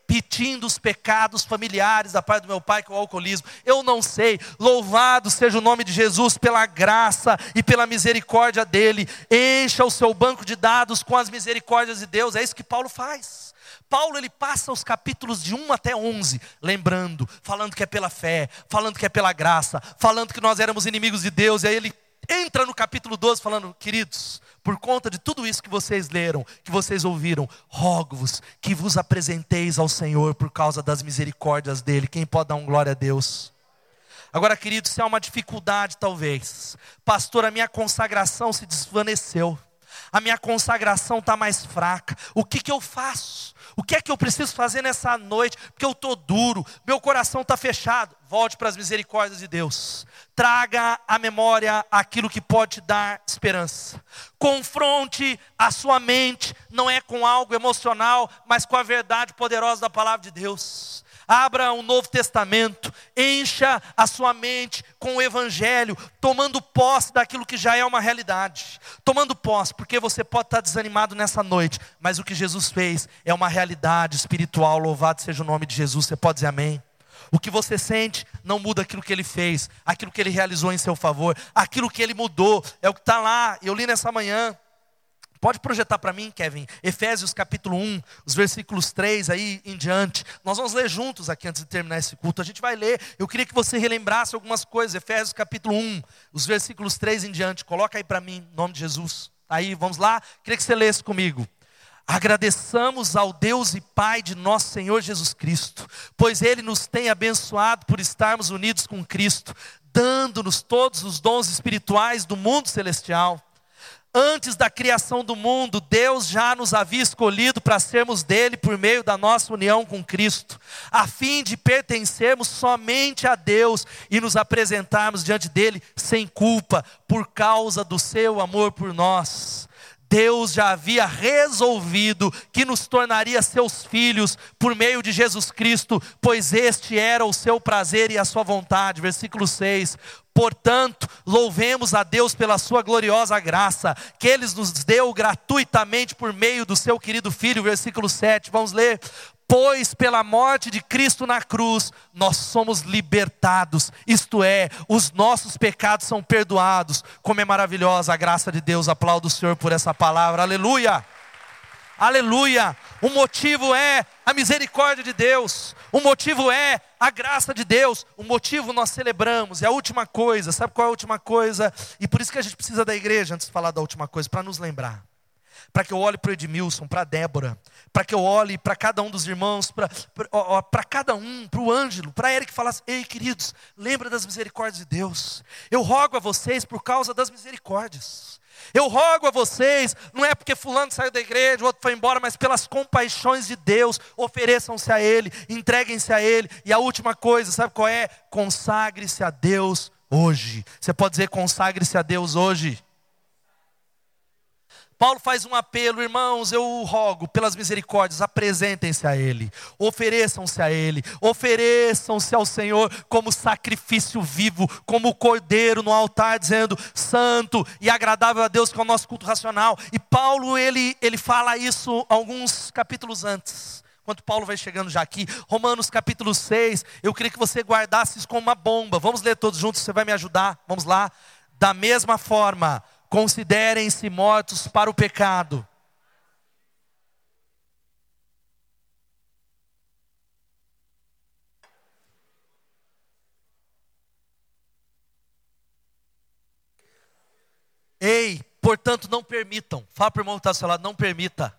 repetindo os pecados familiares da parte do meu pai, que é o alcoolismo. Eu não sei. Louvado seja o nome de Jesus pela graça e pela misericórdia dele. Encha o seu banco de dados com as misericórdias de Deus. É isso que Paulo faz. Paulo ele passa os capítulos de 1 até 11, lembrando, falando que é pela fé, falando que é pela graça, falando que nós éramos inimigos de Deus, e aí ele entra no capítulo 12 falando: Queridos, por conta de tudo isso que vocês leram, que vocês ouviram, rogo-vos que vos apresenteis ao Senhor por causa das misericórdias dele. Quem pode dar um glória a Deus? Agora, querido, se há uma dificuldade, talvez, pastor, a minha consagração se desvaneceu, a minha consagração está mais fraca, o que, que eu faço? O que é que eu preciso fazer nessa noite? Porque eu estou duro, meu coração está fechado. Volte para as misericórdias de Deus. Traga à memória aquilo que pode te dar esperança. Confronte a sua mente, não é com algo emocional, mas com a verdade poderosa da palavra de Deus. Abra um novo testamento, encha a sua mente com o evangelho, tomando posse daquilo que já é uma realidade. Tomando posse, porque você pode estar desanimado nessa noite, mas o que Jesus fez é uma realidade espiritual. Louvado seja o nome de Jesus. Você pode dizer amém? O que você sente não muda aquilo que ele fez, aquilo que ele realizou em seu favor, aquilo que ele mudou, é o que está lá. Eu li nessa manhã. Pode projetar para mim, Kevin, Efésios capítulo 1, os versículos 3 aí em diante. Nós vamos ler juntos aqui antes de terminar esse culto. A gente vai ler. Eu queria que você relembrasse algumas coisas. Efésios capítulo 1, os versículos 3 em diante. Coloca aí para mim, em nome de Jesus. Aí, vamos lá. Queria que você lesse comigo. Agradeçamos ao Deus e Pai de nosso Senhor Jesus Cristo, pois Ele nos tem abençoado por estarmos unidos com Cristo, dando-nos todos os dons espirituais do mundo celestial. Antes da criação do mundo, Deus já nos havia escolhido para sermos dele por meio da nossa união com Cristo, a fim de pertencermos somente a Deus e nos apresentarmos diante dele sem culpa, por causa do seu amor por nós. Deus já havia resolvido que nos tornaria seus filhos por meio de Jesus Cristo, pois este era o seu prazer e a sua vontade. Versículo 6. Portanto, louvemos a Deus pela sua gloriosa graça, que Ele nos deu gratuitamente por meio do seu querido Filho, versículo 7, vamos ler. Pois pela morte de Cristo na cruz, nós somos libertados, isto é, os nossos pecados são perdoados. Como é maravilhosa a graça de Deus, aplaudo o Senhor por essa palavra, aleluia. Aleluia! O motivo é a misericórdia de Deus, o motivo é a graça de Deus, o motivo nós celebramos. E a última coisa, sabe qual é a última coisa? E por isso que a gente precisa da igreja antes de falar da última coisa, para nos lembrar. Para que eu olhe para o Edmilson, para a Débora, para que eu olhe para cada um dos irmãos, para cada um, para o Ângelo, para Eric falasse: Ei, queridos, lembra das misericórdias de Deus. Eu rogo a vocês por causa das misericórdias. Eu rogo a vocês, não é porque fulano saiu da igreja, o outro foi embora, mas pelas compaixões de Deus, ofereçam-se a Ele, entreguem-se a Ele. E a última coisa, sabe qual é? Consagre-se a Deus hoje. Você pode dizer consagre-se a Deus hoje. Paulo faz um apelo, irmãos, eu rogo pelas misericórdias, apresentem-se a Ele, ofereçam-se a Ele, ofereçam-se ao Senhor como sacrifício vivo, como cordeiro no altar, dizendo santo e agradável a Deus, que é o nosso culto racional. E Paulo, ele, ele fala isso alguns capítulos antes. Enquanto Paulo vai chegando já aqui, Romanos capítulo 6, eu queria que você guardasse isso como uma bomba. Vamos ler todos juntos, você vai me ajudar? Vamos lá. Da mesma forma, considerem-se mortos para o pecado. Ei, portanto, não permitam. Fala para o irmão que está ao seu lado, não permita.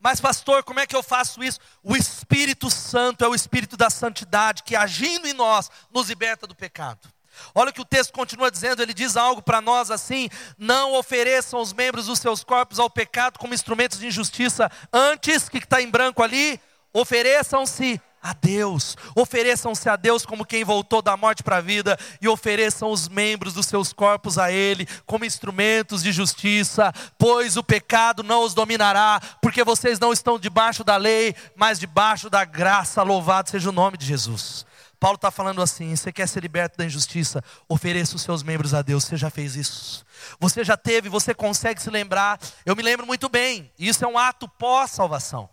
Mas, pastor, como é que eu faço isso? O Espírito Santo é o Espírito da santidade que, agindo em nós, nos liberta do pecado. Olha o que o texto continua dizendo, ele diz algo para nós assim: não ofereçam os membros dos seus corpos ao pecado como instrumentos de injustiça, antes, que está em branco ali, ofereçam-se a Deus, ofereçam-se a Deus como quem voltou da morte para a vida, e ofereçam os membros dos seus corpos a Ele como instrumentos de justiça, pois o pecado não os dominará, porque vocês não estão debaixo da lei, mas debaixo da graça, louvado seja o nome de Jesus. Paulo está falando assim: você quer ser liberto da injustiça? Ofereça os seus membros a Deus. Você já fez isso? Você já teve, você consegue se lembrar? Eu me lembro muito bem. Isso é um ato pós-salvação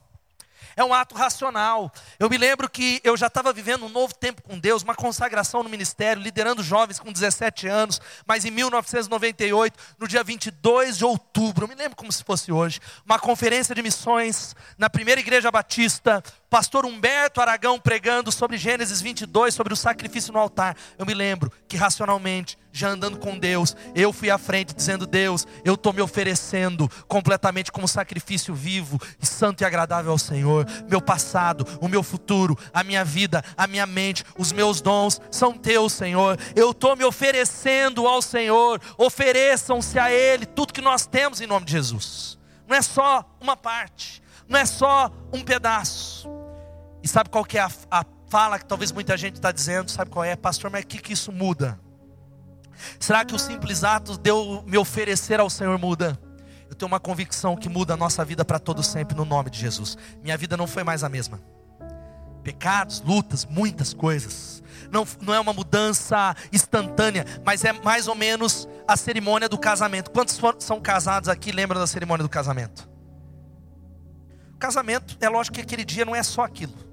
é um ato racional. Eu me lembro que eu já estava vivendo um novo tempo com Deus, uma consagração no ministério, liderando jovens com 17 anos, mas em 1998, no dia 22 de outubro, eu me lembro como se fosse hoje, uma conferência de missões na primeira igreja batista, pastor Humberto Aragão pregando sobre Gênesis 22, sobre o sacrifício no altar. Eu me lembro que racionalmente, já andando com Deus, eu fui à frente dizendo: Deus, eu estou me oferecendo completamente como sacrifício vivo, santo e agradável ao Senhor. Meu passado, o meu futuro, a minha vida, a minha mente, os meus dons são teus, Senhor. Eu estou me oferecendo ao Senhor. Ofereçam-se a Ele tudo que nós temos em nome de Jesus. Não é só uma parte, não é só um pedaço e sabe qual que é a, a fala que talvez muita gente está dizendo? Sabe qual é? Pastor, mas o que, que isso muda? Será que o simples ato de eu me oferecer ao Senhor muda? Eu tenho uma convicção que muda a nossa vida para todo sempre no nome de Jesus. Minha vida não foi mais a mesma. Pecados, lutas, muitas coisas. Não, não é uma mudança instantânea, mas é mais ou menos a cerimônia do casamento. Quantos são casados aqui lembram da cerimônia do casamento? O casamento, é lógico que aquele dia não é só aquilo.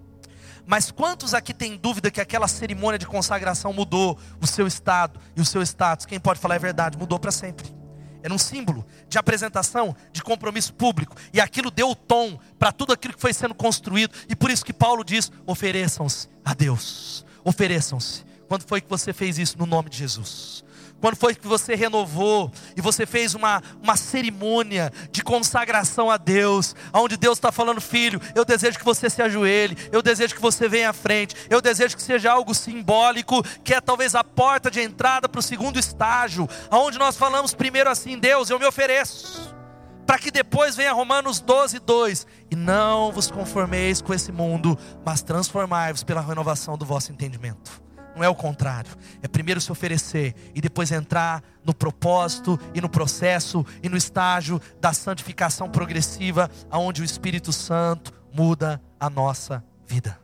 Mas quantos aqui têm dúvida que aquela cerimônia de consagração mudou o seu estado e o seu status? Quem pode falar é verdade, mudou para sempre. Era um símbolo de apresentação, de compromisso público. E aquilo deu o tom para tudo aquilo que foi sendo construído. E por isso que Paulo diz: ofereçam-se a Deus. Ofereçam-se. Quando foi que você fez isso no nome de Jesus? Quando foi que você renovou e você fez uma, uma cerimônia de consagração a Deus, onde Deus está falando, filho, eu desejo que você se ajoelhe, eu desejo que você venha à frente, eu desejo que seja algo simbólico, que é talvez a porta de entrada para o segundo estágio, onde nós falamos primeiro assim: Deus, eu me ofereço, para que depois venha Romanos 12, 2: e não vos conformeis com esse mundo, mas transformai-vos pela renovação do vosso entendimento não é o contrário. É primeiro se oferecer e depois entrar no propósito e no processo e no estágio da santificação progressiva, aonde o Espírito Santo muda a nossa vida.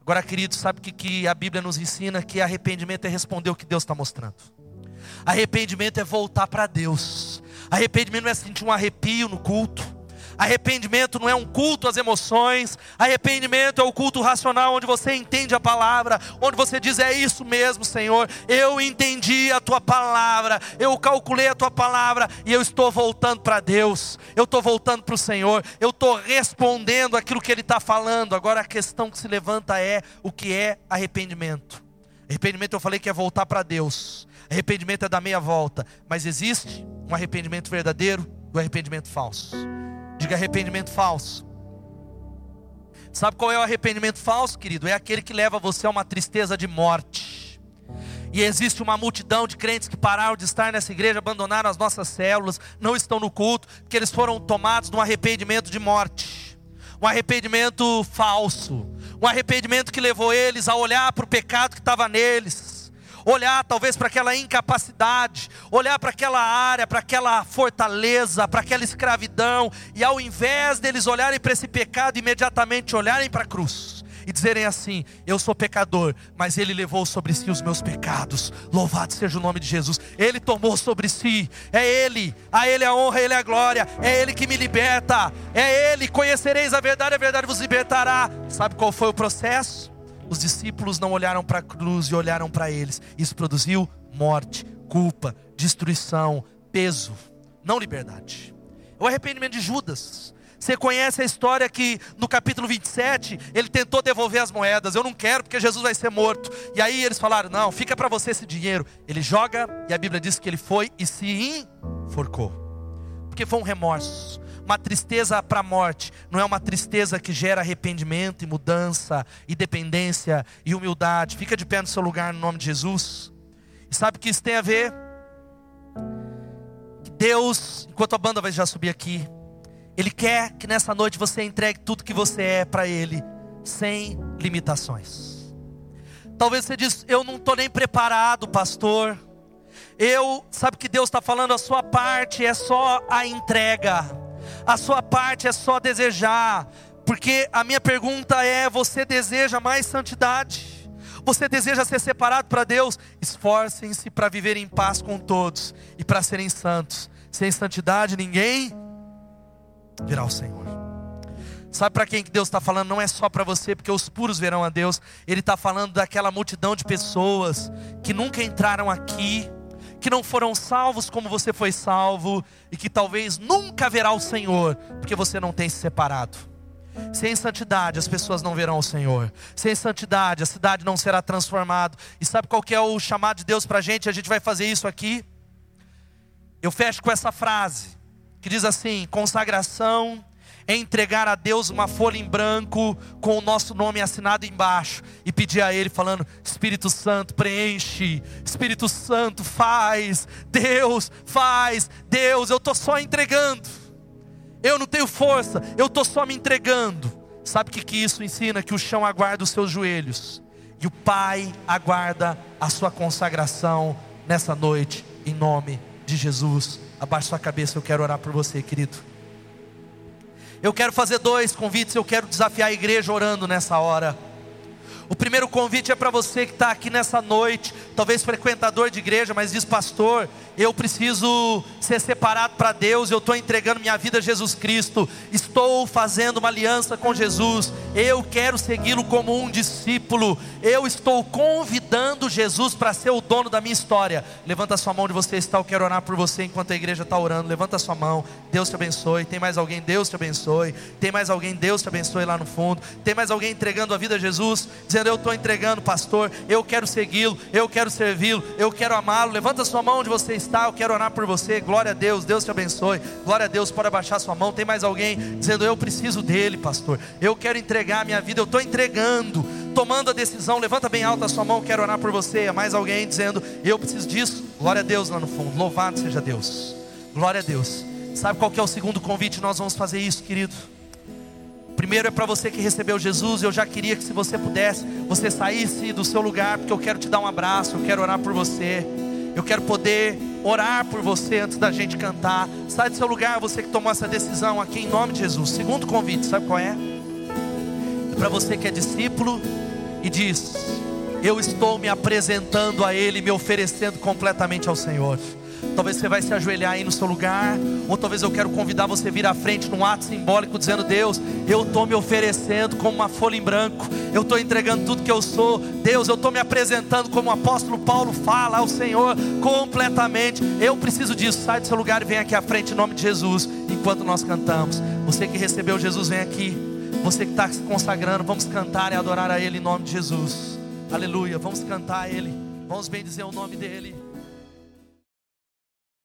Agora, queridos, sabe o que, que a Bíblia nos ensina? Que arrependimento é responder o que Deus está mostrando. Arrependimento é voltar para Deus. Arrependimento não é sentir um arrepio no culto. Arrependimento não é um culto às emoções, arrependimento é o culto racional, onde você entende a palavra, onde você diz: É isso mesmo, Senhor, eu entendi a tua palavra, eu calculei a tua palavra e eu estou voltando para Deus, eu estou voltando para o Senhor, eu estou respondendo aquilo que Ele está falando. Agora a questão que se levanta é: o que é arrependimento? Arrependimento eu falei que é voltar para Deus. Arrependimento é dar meia volta, mas existe um arrependimento verdadeiro e um arrependimento falso. Diga arrependimento falso. Sabe qual é o arrependimento falso, querido? É aquele que leva você a uma tristeza de morte. E existe uma multidão de crentes que pararam de estar nessa igreja, abandonaram as nossas células, não estão no culto, porque eles foram tomados de um arrependimento de morte. Um arrependimento falso. Um arrependimento que levou eles a olhar para o pecado que estava neles olhar talvez para aquela incapacidade, olhar para aquela área, para aquela fortaleza, para aquela escravidão, e ao invés deles olharem para esse pecado, imediatamente olharem para a cruz e dizerem assim: Eu sou pecador, mas Ele levou sobre si os meus pecados. Louvado seja o nome de Jesus. Ele tomou sobre si. É Ele, a Ele a honra, a Ele a glória. É Ele que me liberta. É Ele. Conhecereis a verdade, a verdade vos libertará. Sabe qual foi o processo? Os discípulos não olharam para a cruz e olharam para eles. Isso produziu morte, culpa, destruição, peso, não liberdade. O arrependimento de Judas. Você conhece a história que no capítulo 27 ele tentou devolver as moedas. Eu não quero porque Jesus vai ser morto. E aí eles falaram: Não, fica para você esse dinheiro. Ele joga e a Bíblia diz que ele foi e se enforcou. Porque foi um remorso uma tristeza para a morte, não é uma tristeza que gera arrependimento e mudança, e dependência e humildade. Fica de pé no seu lugar no nome de Jesus. E sabe o que isso tem a ver? Deus, enquanto a banda vai já subir aqui, Ele quer que nessa noite você entregue tudo que você é para Ele, sem limitações. Talvez você diz, eu não estou nem preparado, pastor. Eu, sabe que Deus está falando, a sua parte é só a entrega. A sua parte é só desejar, porque a minha pergunta é: você deseja mais santidade? Você deseja ser separado para Deus? Esforcem-se para viver em paz com todos e para serem santos. Sem santidade ninguém virá ao Senhor. Sabe para quem que Deus está falando? Não é só para você, porque os puros verão a Deus. Ele está falando daquela multidão de pessoas que nunca entraram aqui, que não foram salvos como você foi salvo e que talvez nunca verá o Senhor, porque você não tem se separado. Sem santidade as pessoas não verão o Senhor. Sem santidade a cidade não será transformada. E sabe qual que é o chamado de Deus para a gente? A gente vai fazer isso aqui. Eu fecho com essa frase que diz assim: consagração é entregar a Deus uma folha em branco com o nosso nome assinado embaixo e pedir a Ele, falando: Espírito Santo, preenche, Espírito Santo, faz, Deus, faz, Deus, eu estou só entregando, eu não tenho força, eu estou só me entregando. Sabe o que, que isso ensina? Que o chão aguarda os seus joelhos e o Pai aguarda a sua consagração nessa noite, em nome de Jesus. Abaixe sua cabeça, eu quero orar por você, querido. Eu quero fazer dois convites, eu quero desafiar a igreja orando nessa hora. O primeiro convite é para você que está aqui nessa noite, talvez frequentador de igreja, mas diz, pastor, eu preciso ser separado para Deus, eu estou entregando minha vida a Jesus Cristo, estou fazendo uma aliança com Jesus, eu quero segui-lo como um discípulo, eu estou convidando Jesus para ser o dono da minha história. Levanta sua mão onde você está, eu quero orar por você enquanto a igreja está orando. Levanta sua mão, Deus te abençoe. Tem mais alguém? Deus te abençoe. Tem mais alguém? Deus te abençoe lá no fundo. Tem mais alguém entregando a vida a Jesus, dizendo: Eu estou entregando, pastor, eu quero segui-lo, eu quero servi-lo, eu quero amá-lo. Levanta sua mão onde você está está, eu quero orar por você. Glória a Deus, Deus te abençoe. Glória a Deus, pode abaixar sua mão. Tem mais alguém dizendo: Eu preciso dele, pastor. Eu quero entregar a minha vida, eu estou entregando, tomando a decisão. Levanta bem alta a sua mão, quero orar por você. É mais alguém dizendo: Eu preciso disso. Glória a Deus lá no fundo. Louvado seja Deus. Glória a Deus. Sabe qual é o segundo convite? Nós vamos fazer isso, querido. Primeiro é para você que recebeu Jesus. Eu já queria que, se você pudesse, você saísse do seu lugar, porque eu quero te dar um abraço, eu quero orar por você. Eu quero poder orar por você antes da gente cantar. Sai do seu lugar, você que tomou essa decisão aqui em nome de Jesus. Segundo convite, sabe qual é? É para você que é discípulo e diz: Eu estou me apresentando a Ele, me oferecendo completamente ao Senhor. Talvez você vai se ajoelhar aí no seu lugar, ou talvez eu quero convidar você a vir à frente num ato simbólico dizendo: Deus, eu estou me oferecendo como uma folha em branco, eu estou entregando tudo que eu sou. Deus, eu estou me apresentando como o apóstolo Paulo fala ao Senhor completamente. Eu preciso disso. Sai do seu lugar e vem aqui à frente em nome de Jesus, enquanto nós cantamos. Você que recebeu Jesus, vem aqui. Você que está se consagrando, vamos cantar e adorar a Ele em nome de Jesus. Aleluia. Vamos cantar a Ele. Vamos bem dizer o nome dEle.